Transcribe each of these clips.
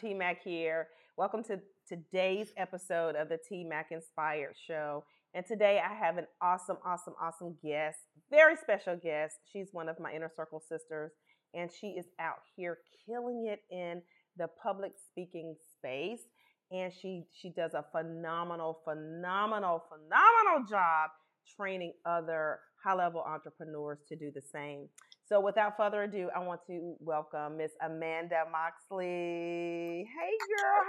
T Mac here. Welcome to today's episode of the T Mac Inspired Show. And today I have an awesome, awesome, awesome guest, very special guest. She's one of my inner circle sisters, and she is out here killing it in the public speaking space. And she she does a phenomenal, phenomenal, phenomenal job training other high level entrepreneurs to do the same. So, without further ado, I want to welcome Miss Amanda Moxley. Hey, girl.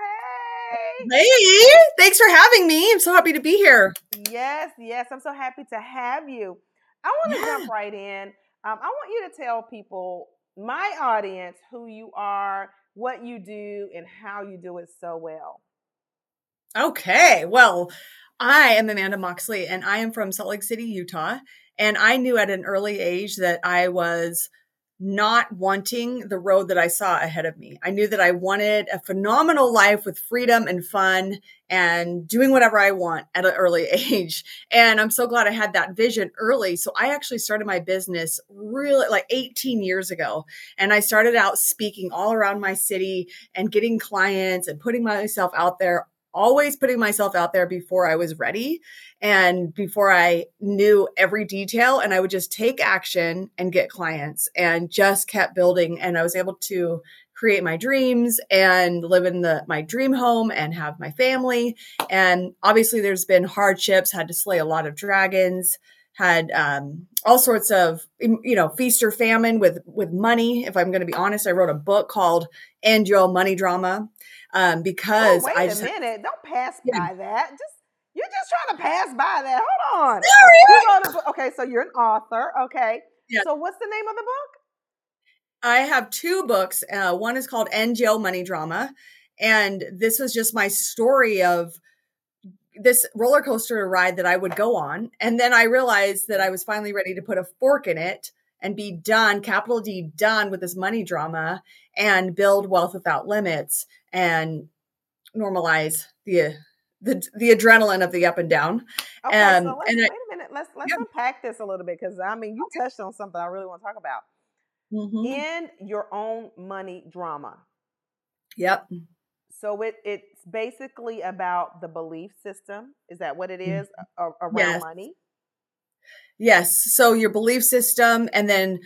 Hey. Hey, thanks for having me. I'm so happy to be here. Yes, yes. I'm so happy to have you. I want to yeah. jump right in. Um, I want you to tell people, my audience, who you are, what you do, and how you do it so well. Okay. Well, I am Amanda Moxley, and I am from Salt Lake City, Utah. And I knew at an early age that I was not wanting the road that I saw ahead of me. I knew that I wanted a phenomenal life with freedom and fun and doing whatever I want at an early age. And I'm so glad I had that vision early. So I actually started my business really like 18 years ago. And I started out speaking all around my city and getting clients and putting myself out there always putting myself out there before I was ready and before I knew every detail. And I would just take action and get clients and just kept building. And I was able to create my dreams and live in the my dream home and have my family. And obviously there's been hardships, had to slay a lot of dragons had um, all sorts of you know feast or famine with with money if i'm going to be honest i wrote a book called end your money drama um, oh, because oh, wait I just, a minute don't pass yeah. by that just you're just trying to pass by that hold on Sorry. okay so you're an author okay yeah. so what's the name of the book i have two books uh, one is called jail money drama and this was just my story of this roller coaster ride that I would go on. And then I realized that I was finally ready to put a fork in it and be done, capital D, done with this money drama and build wealth without limits and normalize the the the adrenaline of the up and down. Okay, um, so and wait a minute. Let's let's yeah. unpack this a little bit because I mean you touched on something I really want to talk about. Mm-hmm. In your own money drama. Yep. So it it's basically about the belief system. Is that what it is mm-hmm. around yes. money? Yes. So your belief system and then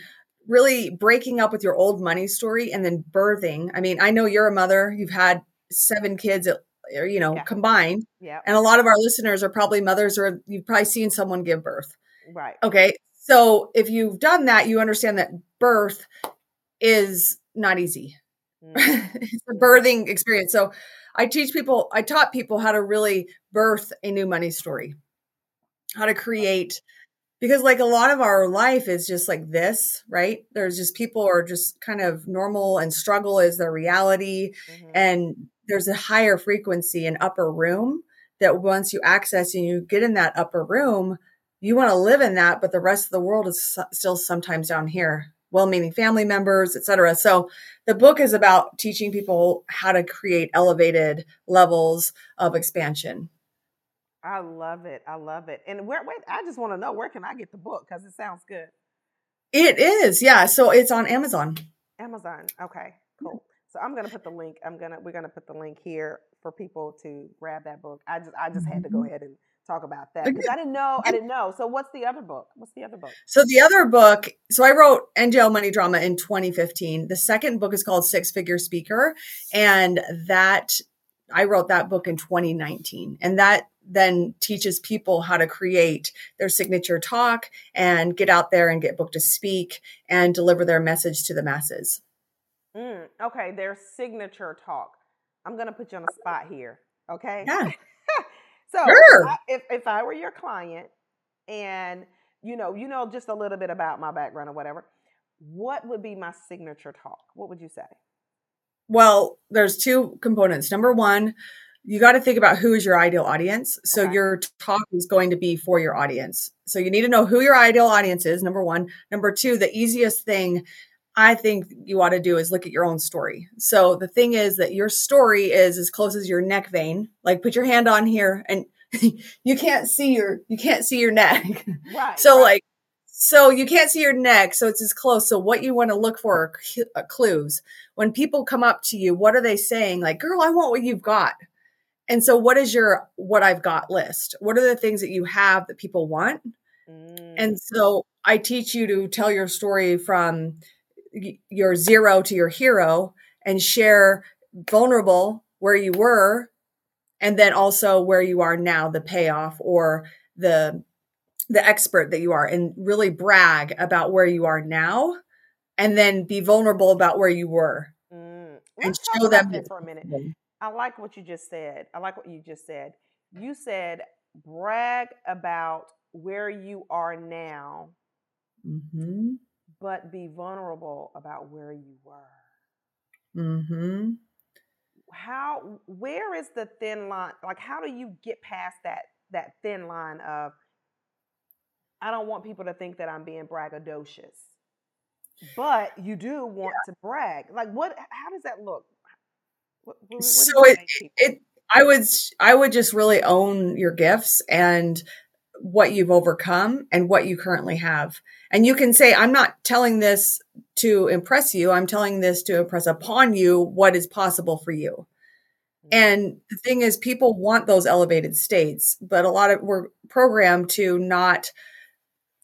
really breaking up with your old money story and then birthing. I mean, I know you're a mother, you've had seven kids at, you know, yeah. combined. Yeah. And a lot of our listeners are probably mothers or you've probably seen someone give birth. Right. Okay. So if you've done that, you understand that birth is not easy. Mm. it's a birthing experience. So I teach people, I taught people how to really birth a new money story, how to create, because like a lot of our life is just like this, right? There's just people are just kind of normal and struggle is their reality. Mm-hmm. And there's a higher frequency and upper room that once you access and you get in that upper room, you want to live in that, but the rest of the world is still sometimes down here well-meaning family members, etc. So the book is about teaching people how to create elevated levels of expansion. I love it. I love it. And where wait, I just want to know where can I get the book cuz it sounds good. It is. Yeah, so it's on Amazon. Amazon. Okay. Cool. So I'm going to put the link. I'm going to we're going to put the link here for people to grab that book. I just I just had to go mm-hmm. ahead and talk about that because I didn't know. I didn't know. So what's the other book? What's the other book? So the other book. So I wrote End Yo' Money Drama in 2015. The second book is called Six Figure Speaker, and that I wrote that book in 2019, and that then teaches people how to create their signature talk and get out there and get booked to speak and deliver their message to the masses. Mm, okay, their signature talk. I'm going to put you on the spot here. Okay. Yeah. So sure. if, if I were your client and you know, you know just a little bit about my background or whatever, what would be my signature talk? What would you say? Well, there's two components. Number one, you got to think about who is your ideal audience. So okay. your talk is going to be for your audience. So you need to know who your ideal audience is. Number one. Number two, the easiest thing I think you ought to do is look at your own story. So the thing is that your story is as close as your neck vein. Like put your hand on here and you can't see your you can't see your neck. Right. so right. like So you can't see your neck, so it's as close. So what you want to look for are uh, clues. When people come up to you, what are they saying? Like, "Girl, I want what you've got." And so what is your what I've got list? What are the things that you have that people want? Mm. And so I teach you to tell your story from your zero to your hero and share vulnerable where you were and then also where you are now the payoff or the the expert that you are and really brag about where you are now and then be vulnerable about where you were mm. and show them for a minute i like what you just said i like what you just said you said brag about where you are now mm-hmm. but be vulnerable about where you were mm-hmm how where is the thin line like how do you get past that that thin line of I don't want people to think that I'm being braggadocious. But you do want yeah. to brag. Like what how does that look? What, what, what so it, it I would I would just really own your gifts and what you've overcome and what you currently have. And you can say, I'm not telling this to impress you. I'm telling this to impress upon you what is possible for you. Mm-hmm. And the thing is, people want those elevated states, but a lot of we're programmed to not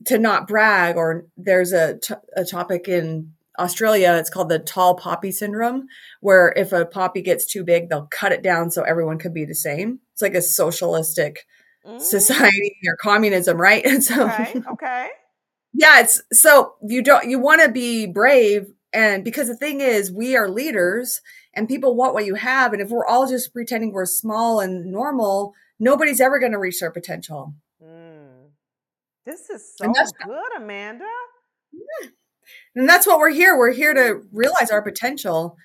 to not brag or there's a, t- a topic in Australia, it's called the tall poppy syndrome, where if a poppy gets too big, they'll cut it down so everyone could be the same. It's like a socialistic mm. society or communism, right? And so, okay, okay, yeah, it's so you don't you want to be brave, and because the thing is, we are leaders, and people want what you have, and if we're all just pretending we're small and normal, nobody's ever going to reach their potential. This is so good, Amanda. Yeah. And that's what we're here. We're here to realize our potential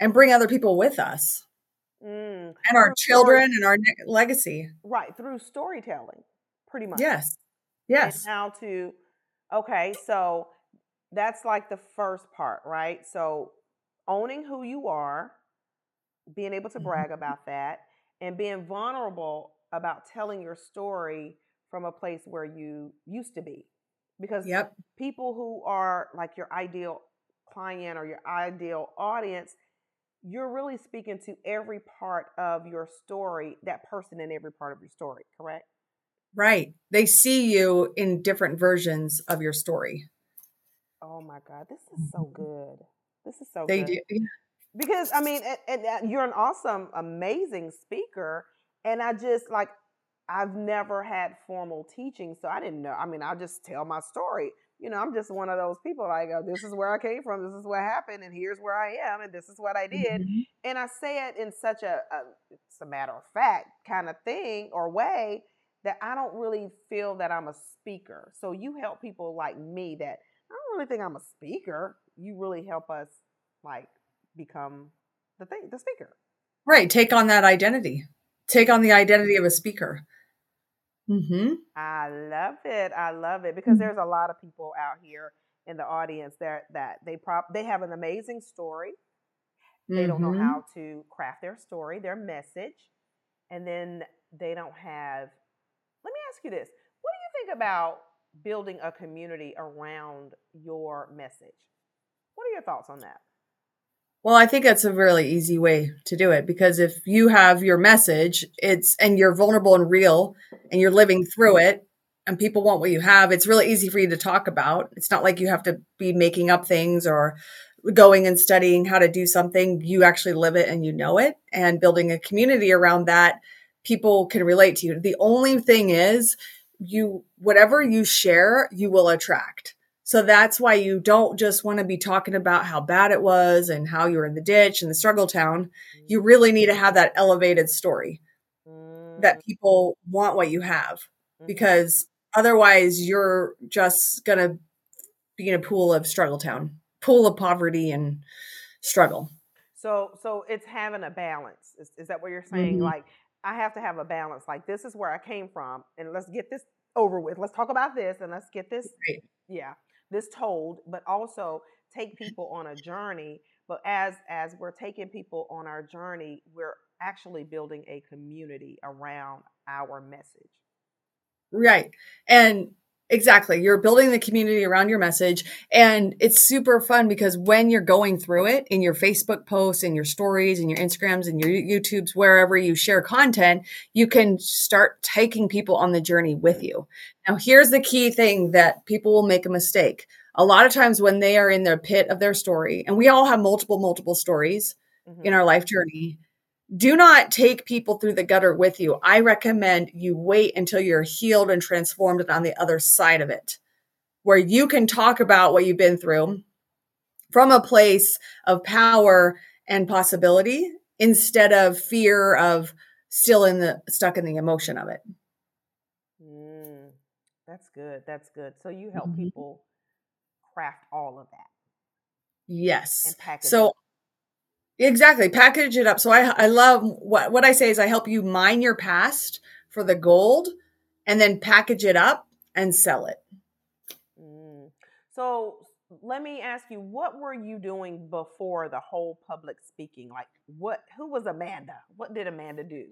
and bring other people with us. Mm. And our children and our legacy. Right, through storytelling, pretty much. Yes. Yes. And how to, okay, so that's like the first part, right? So owning who you are, being able to mm-hmm. brag about that, and being vulnerable about telling your story from a place where you used to be. Because yep. people who are like your ideal client or your ideal audience, you're really speaking to every part of your story, that person in every part of your story, correct? Right. They see you in different versions of your story. Oh my God, this is so mm-hmm. good. This is so they good. do. Because I mean, and, and you're an awesome, amazing speaker, and I just like I've never had formal teaching, so I didn't know. I mean, I just tell my story. You know, I'm just one of those people like, oh, this is where I came from, this is what happened, and here's where I am, and this is what I did. Mm-hmm. And I say it in such a, a, it's a matter of fact kind of thing or way that I don't really feel that I'm a speaker. So you help people like me that I don't really think I'm a speaker. You really help us like become the thing, the speaker. Right. Take on that identity. Take on the identity of a speaker. Mm-hmm. I love it. I love it because mm-hmm. there's a lot of people out here in the audience that that they prop they have an amazing story. They mm-hmm. don't know mm-hmm. how to craft their story, their message, and then they don't have. Let me ask you this: What do you think about building a community around your message? What are your thoughts on that? Well, I think that's a really easy way to do it because if you have your message, it's and you're vulnerable and real and you're living through it and people want what you have, it's really easy for you to talk about. It's not like you have to be making up things or going and studying how to do something. You actually live it and you know it and building a community around that people can relate to you. The only thing is you whatever you share, you will attract so that's why you don't just want to be talking about how bad it was and how you were in the ditch and the struggle town. You really need to have that elevated story that mm. people want what you have mm-hmm. because otherwise you're just going to be in a pool of struggle town, pool of poverty and struggle. So so it's having a balance. Is, is that what you're saying? Mm-hmm. Like I have to have a balance. Like this is where I came from and let's get this over with. Let's talk about this and let's get this. Right. Yeah this told, but also take mm-hmm. people on a journey. But as as we're taking people on our journey, we're actually building a community around our message. Right. And Exactly. You're building the community around your message. And it's super fun because when you're going through it in your Facebook posts and your stories and your Instagrams and your YouTubes, wherever you share content, you can start taking people on the journey with you. Now, here's the key thing that people will make a mistake. A lot of times when they are in the pit of their story, and we all have multiple, multiple stories mm-hmm. in our life journey, do not take people through the gutter with you. I recommend you wait until you're healed and transformed and on the other side of it, where you can talk about what you've been through from a place of power and possibility instead of fear of still in the stuck in the emotion of it. Mm, that's good. That's good. So you help mm-hmm. people craft all of that. Yes. so Exactly. Package it up. So I I love what what I say is I help you mine your past for the gold and then package it up and sell it. Mm. So let me ask you what were you doing before the whole public speaking? Like what who was Amanda? What did Amanda do?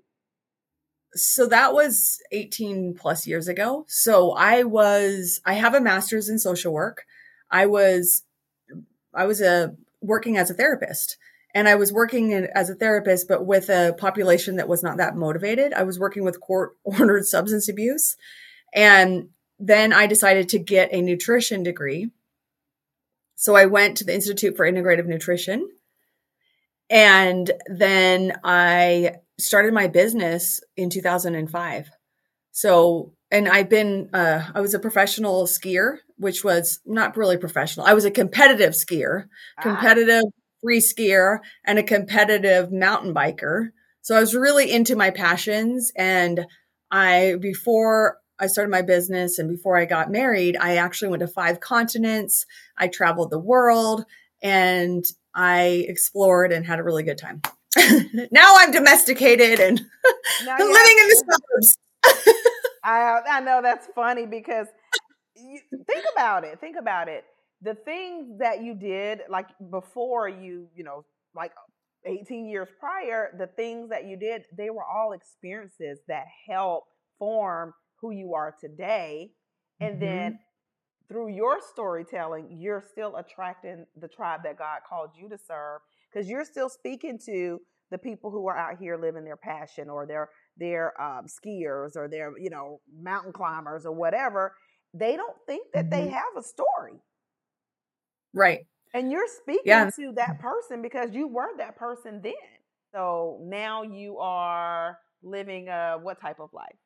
So that was 18 plus years ago. So I was I have a masters in social work. I was I was a working as a therapist and I was working in, as a therapist, but with a population that was not that motivated. I was working with court ordered substance abuse. And then I decided to get a nutrition degree. So I went to the Institute for Integrative Nutrition. And then I started my business in 2005. So, and I've been, uh, I was a professional skier, which was not really professional. I was a competitive skier, ah. Free skier and a competitive mountain biker. So I was really into my passions. And I, before I started my business and before I got married, I actually went to five continents. I traveled the world and I explored and had a really good time. now I'm domesticated and living in the suburbs. I I know that's funny because you, think about it. Think about it the things that you did like before you you know like 18 years prior the things that you did they were all experiences that help form who you are today and mm-hmm. then through your storytelling you're still attracting the tribe that god called you to serve because you're still speaking to the people who are out here living their passion or they're they're um, skiers or they're you know mountain climbers or whatever they don't think that mm-hmm. they have a story Right. And you're speaking yeah. to that person because you were that person then. So now you are living a what type of life?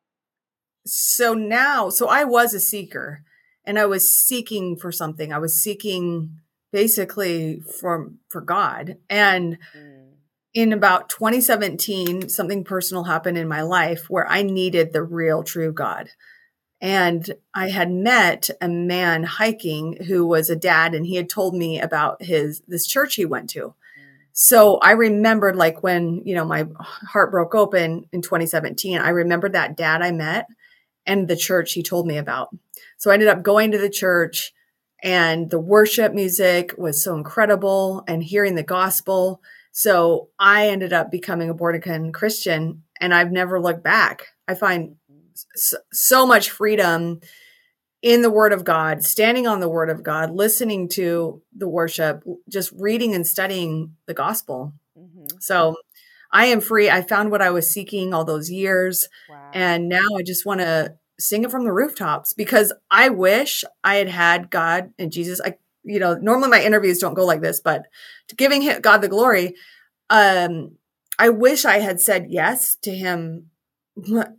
So now, so I was a seeker and I was seeking for something. I was seeking basically for for God. And mm. in about 2017, something personal happened in my life where I needed the real true God. And I had met a man hiking who was a dad and he had told me about his this church he went to. So I remembered like when, you know, my heart broke open in 2017, I remembered that dad I met and the church he told me about. So I ended up going to the church and the worship music was so incredible and hearing the gospel. So I ended up becoming a born Christian and I've never looked back. I find so much freedom in the word of God, standing on the word of God, listening to the worship, just reading and studying the gospel. Mm-hmm. So I am free. I found what I was seeking all those years. Wow. And now I just want to sing it from the rooftops because I wish I had had God and Jesus. I, you know, normally my interviews don't go like this, but giving God the glory, um, I wish I had said yes to him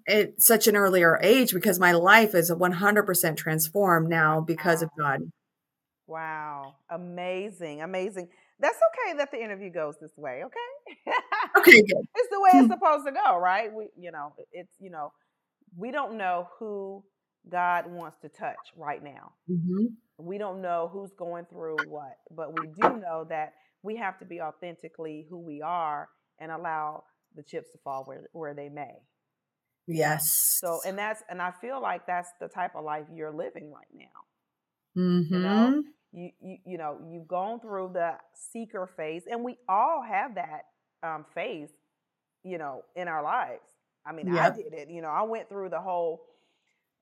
at such an earlier age because my life is 100% transformed now because wow. of God. Wow. Amazing. Amazing. That's okay that the interview goes this way, okay? okay, good. It's the way it's supposed to go, right? We you know, it's you know, we don't know who God wants to touch right now. Mm-hmm. We don't know who's going through what, but we do know that we have to be authentically who we are and allow the chips to fall where, where they may. Yes. So, and that's, and I feel like that's the type of life you're living right now. Mm-hmm. You know, mm-hmm. you, you, you know, you've gone through the seeker phase, and we all have that um, phase, you know, in our lives. I mean, yep. I did it. You know, I went through the whole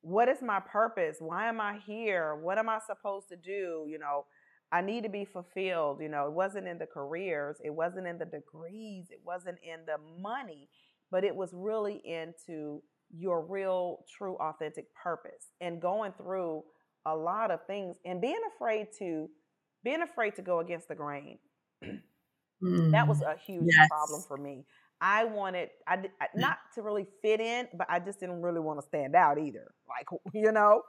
what is my purpose? Why am I here? What am I supposed to do? You know, I need to be fulfilled. You know, it wasn't in the careers, it wasn't in the degrees, it wasn't in the money, but it was really into your real, true, authentic purpose and going through a lot of things and being afraid to being afraid to go against the grain. mm. That was mm, a huge yes. problem for me. I wanted I, I mm. not to really fit in, but I just didn't really want to stand out either. Like you know,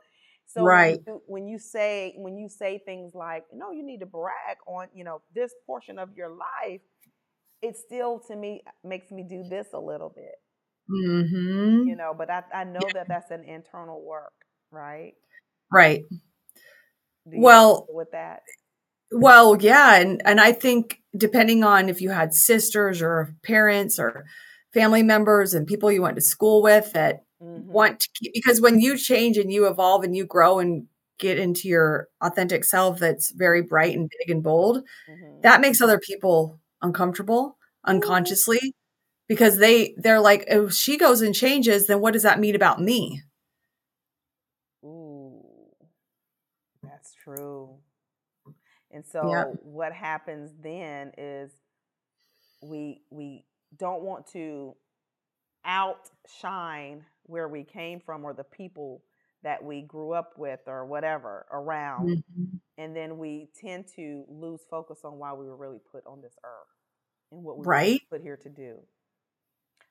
so right. when you, when you say when you say things like, no, you need to brag on you know this portion of your life, it still to me makes me do this a little bit. Mm-hmm. You know, but I I know yeah. that that's an internal work, right? Right. Well, with that. Well, yeah, and and I think depending on if you had sisters or parents or family members and people you went to school with that mm-hmm. want to keep because when you change and you evolve and you grow and get into your authentic self that's very bright and big and bold, mm-hmm. that makes other people uncomfortable unconsciously mm-hmm. because they they're like if she goes and changes then what does that mean about me? Ooh. That's true. And so yeah. what happens then is we we don't want to outshine where we came from or the people that we grew up with or whatever around. Mm-hmm. And then we tend to lose focus on why we were really put on this earth and what we right. were put here to do.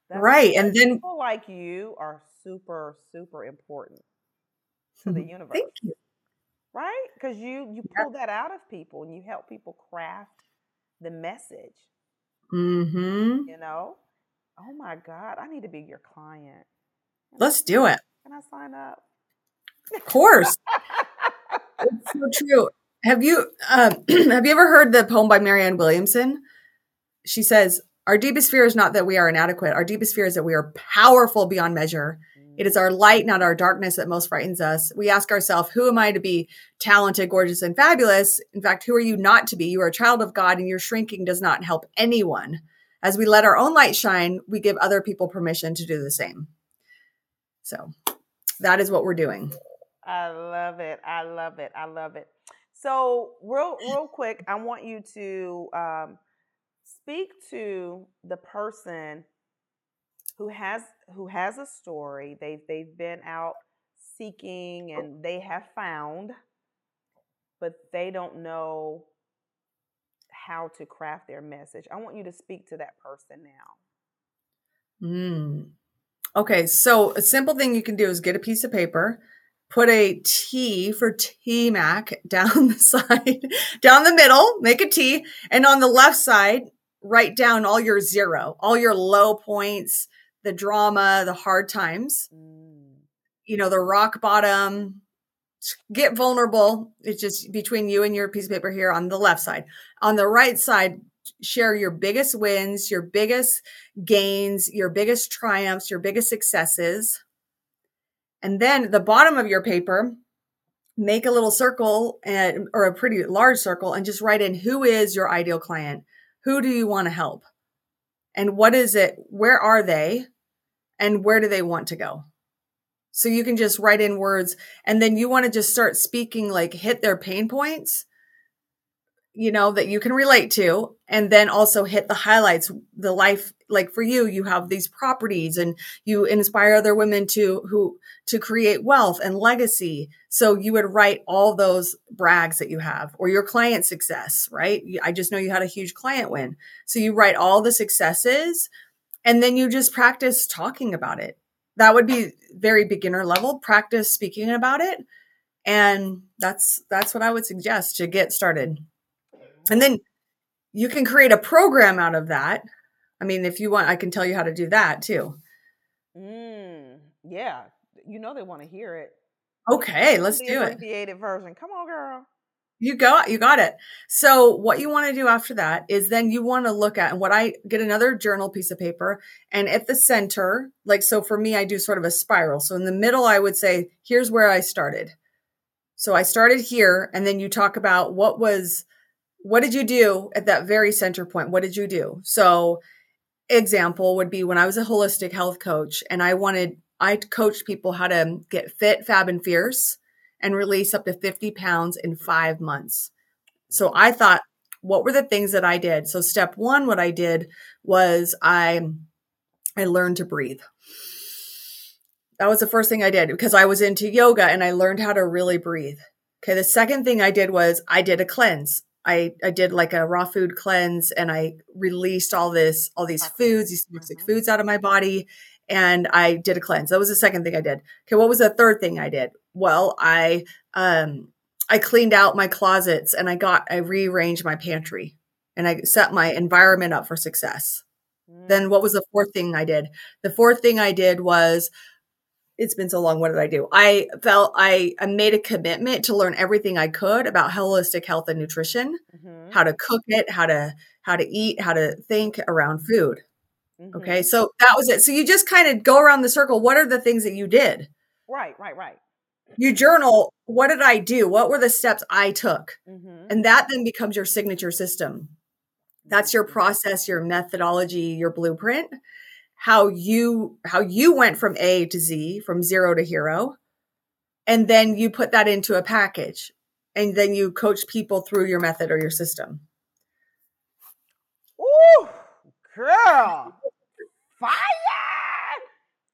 That's right. And then people like you are super, super important to the universe. Thank you right? Because you you pull that out of people and you help people craft the message. Mm-hmm. You know, oh my God, I need to be your client. Let's do it. Can I sign up? Of course. it's so true. Have you um, have you ever heard the poem by Marianne Williamson? She says, "Our deepest fear is not that we are inadequate. Our deepest fear is that we are powerful beyond measure." It is our light, not our darkness, that most frightens us. We ask ourselves, who am I to be talented, gorgeous, and fabulous? In fact, who are you not to be? You are a child of God, and your shrinking does not help anyone. As we let our own light shine, we give other people permission to do the same. So that is what we're doing. I love it. I love it. I love it. So, real, real quick, I want you to um, speak to the person who has who has a story. They've they've been out seeking and they have found, but they don't know how to craft their message. I want you to speak to that person now. Mm. Okay, so a simple thing you can do is get a piece of paper, put a T for T Mac down the side, down the middle, make a T, and on the left side, write down all your zero, all your low points, the drama, the hard times, mm. you know, the rock bottom, get vulnerable. It's just between you and your piece of paper here on the left side. On the right side, share your biggest wins, your biggest gains, your biggest triumphs, your biggest successes. And then the bottom of your paper, make a little circle and or a pretty large circle and just write in who is your ideal client? Who do you want to help? And what is it? Where are they? and where do they want to go? So you can just write in words and then you want to just start speaking like hit their pain points, you know, that you can relate to. And then also hit the highlights, the life, like for you, you have these properties and you inspire other women to, who, to create wealth and legacy. So you would write all those brags that you have or your client success, right? I just know you had a huge client win. So you write all the successes and then you just practice talking about it that would be very beginner level practice speaking about it and that's that's what i would suggest to get started and then you can create a program out of that i mean if you want i can tell you how to do that too mm, yeah you know they want to hear it okay let's do it abbreviated version come on girl you got you got it. So what you want to do after that is then you want to look at and what I get another journal piece of paper and at the center, like so for me I do sort of a spiral. So in the middle I would say here's where I started. So I started here and then you talk about what was what did you do at that very center point? What did you do? So example would be when I was a holistic health coach and I wanted I coached people how to get fit, fab, and fierce and release up to 50 pounds in five months. So mm. I thought, what were the things that I did? So step one, what I did was I I learned to breathe. That was the first thing I did because I was into yoga and I learned how to really breathe. Okay. The second thing I did was I did a cleanse. I, I did like a raw food cleanse and I released all this, all these foods, these toxic mm-hmm. foods out of my body. And I did a cleanse. That was the second thing I did. Okay. What was the third thing I did? Well, I, um, I cleaned out my closets and I got, I rearranged my pantry and I set my environment up for success. Mm. Then what was the fourth thing I did? The fourth thing I did was it's been so long. What did I do? I felt I, I made a commitment to learn everything I could about holistic health and nutrition, mm-hmm. how to cook it, how to how to eat, how to think around food. Mm-hmm. Okay, so that was it. So you just kind of go around the circle. What are the things that you did? Right, right, right. You journal. What did I do? What were the steps I took? Mm-hmm. And that then becomes your signature system. That's your mm-hmm. process, your methodology, your blueprint how you how you went from A to Z, from zero to hero, and then you put that into a package, and then you coach people through your method or your system. Ooh, girl, fire!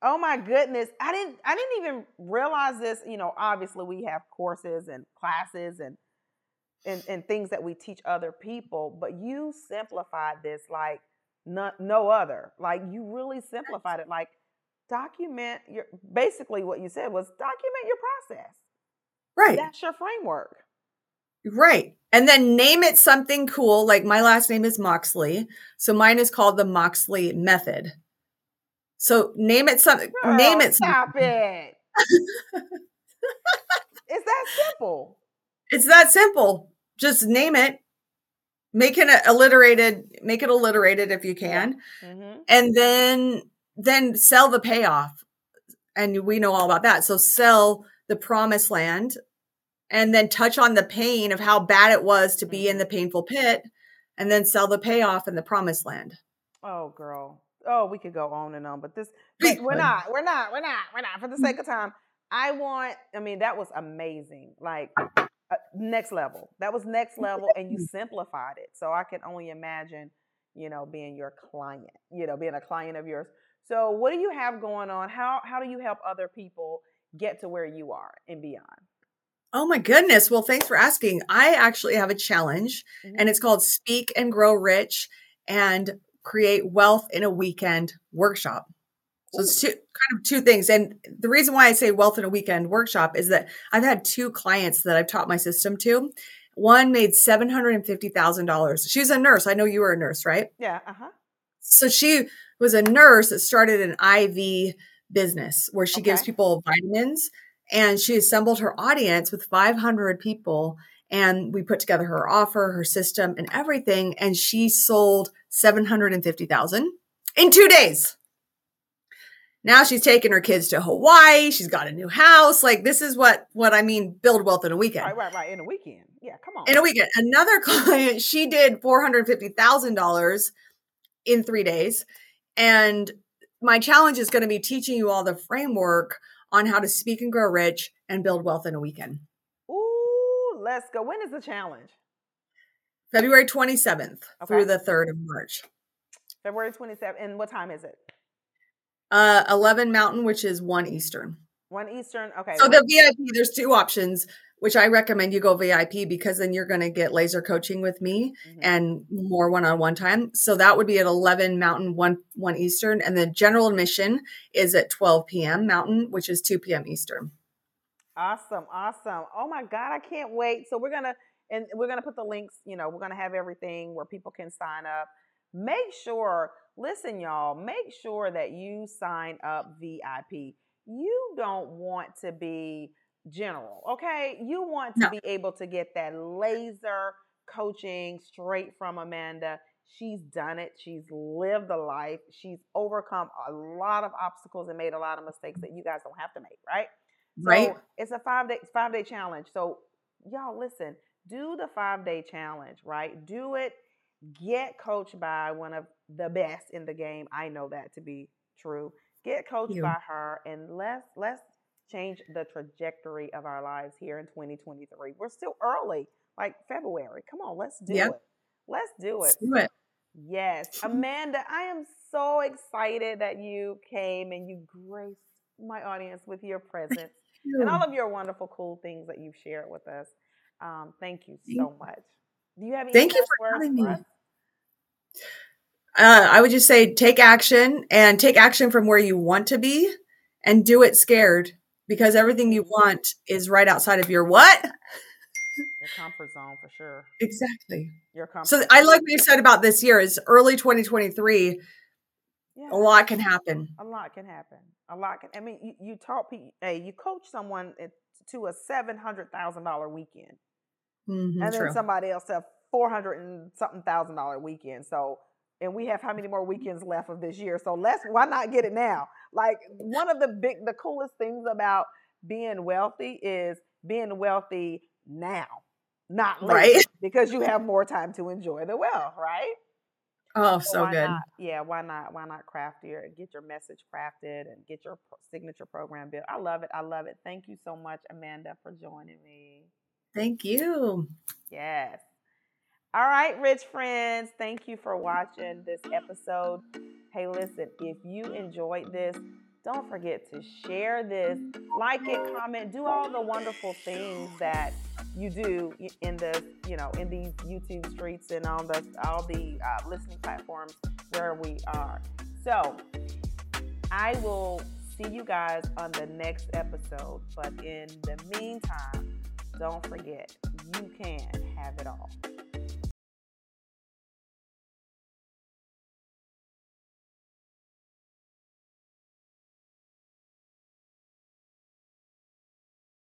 Oh my goodness, I didn't I didn't even realize this. You know, obviously we have courses and classes and and, and things that we teach other people, but you simplified this like no, no other. Like you really simplified it. Like document your basically what you said was document your process. Right. That's your framework. Right. And then name it something cool. Like my last name is Moxley. So mine is called the Moxley method. So name it something. Name it Stop it. it's that simple. It's that simple. Just name it make it alliterated make it alliterated if you can. Mm-hmm. and then then sell the payoff. And we know all about that. So sell the promised land and then touch on the pain of how bad it was to be in the mm-hmm. painful pit and then sell the payoff in the promised land. Oh girl. Oh we could go on and on but this but we're not we're not we're not we're not. For the sake of time i want i mean that was amazing. Like uh, next level. That was next level, and you simplified it. So I can only imagine, you know, being your client, you know, being a client of yours. So what do you have going on? How how do you help other people get to where you are and beyond? Oh my goodness. Well, thanks for asking. I actually have a challenge mm-hmm. and it's called Speak and Grow Rich and Create Wealth in a Weekend workshop. So it's two kind of two things. And the reason why I say wealth in a weekend workshop is that I've had two clients that I've taught my system to. One made seven hundred and fifty thousand dollars. She's a nurse. I know you were a nurse, right? Yeah. Uh huh. So she was a nurse that started an IV business where she okay. gives people vitamins, and she assembled her audience with five hundred people. And we put together her offer, her system, and everything. And she sold seven hundred and fifty thousand in two days. Now she's taking her kids to Hawaii. She's got a new house. Like this is what what I mean. Build wealth in a weekend. Right, right, right. In a weekend. Yeah, come on. In a weekend. Another client, she did four hundred fifty thousand dollars in three days, and my challenge is going to be teaching you all the framework on how to speak and grow rich and build wealth in a weekend. Ooh, let's go. When is the challenge? February 27th okay. through the 3rd of March. February 27th. And what time is it? Uh, 11 Mountain, which is 1 Eastern. 1 Eastern. Okay. So the VIP, there's two options, which I recommend you go VIP because then you're going to get laser coaching with me mm-hmm. and more one on one time. So that would be at 11 Mountain, 1, 1 Eastern. And the general admission is at 12 p.m. Mountain, which is 2 p.m. Eastern. Awesome. Awesome. Oh my God. I can't wait. So we're going to, and we're going to put the links, you know, we're going to have everything where people can sign up. Make sure Listen, y'all, make sure that you sign up VIP. You don't want to be general, okay? You want to no. be able to get that laser coaching straight from Amanda. She's done it. She's lived the life. She's overcome a lot of obstacles and made a lot of mistakes that you guys don't have to make, right? Right. So it's a five day five day challenge. So y'all listen, do the five day challenge, right? Do it get coached by one of the best in the game. I know that to be true. Get coached by her, and let's let's change the trajectory of our lives here in 2023. We're still early, like February. Come on, let's do yep. it. Let's do it. Let's do it. Yes. Amanda, I am so excited that you came and you graced my audience with your presence you. and all of your wonderful, cool things that you've shared with us. Um, thank you so much. Do you have any Thank you for having me. Uh, I would just say take action and take action from where you want to be and do it scared because everything you want is right outside of your what? Your comfort zone for sure. Exactly. Your comfort. So I like what you said about this year is early 2023. Yeah. A lot can happen. A lot can happen. A lot can. I mean, you, you taught people. Hey, you coach someone to a seven hundred thousand dollar weekend, mm-hmm, and then true. somebody else a four hundred and something thousand dollar weekend. So, and we have how many more weekends left of this year? So let's why not get it now? Like one of the big, the coolest things about being wealthy is being wealthy now, not later, right? because you have more time to enjoy the wealth, right? Oh, so, so good. Not, yeah, why not? Why not craft your get your message crafted and get your signature program built? I love it. I love it. Thank you so much, Amanda, for joining me. Thank you. Yes. All right, rich friends. Thank you for watching this episode. Hey, listen, if you enjoyed this, don't forget to share this, like it, comment, do all the wonderful things that you do in the you know in these YouTube streets and on the all the uh, listening platforms where we are. So I will see you guys on the next episode. But in the meantime, don't forget you can have it all.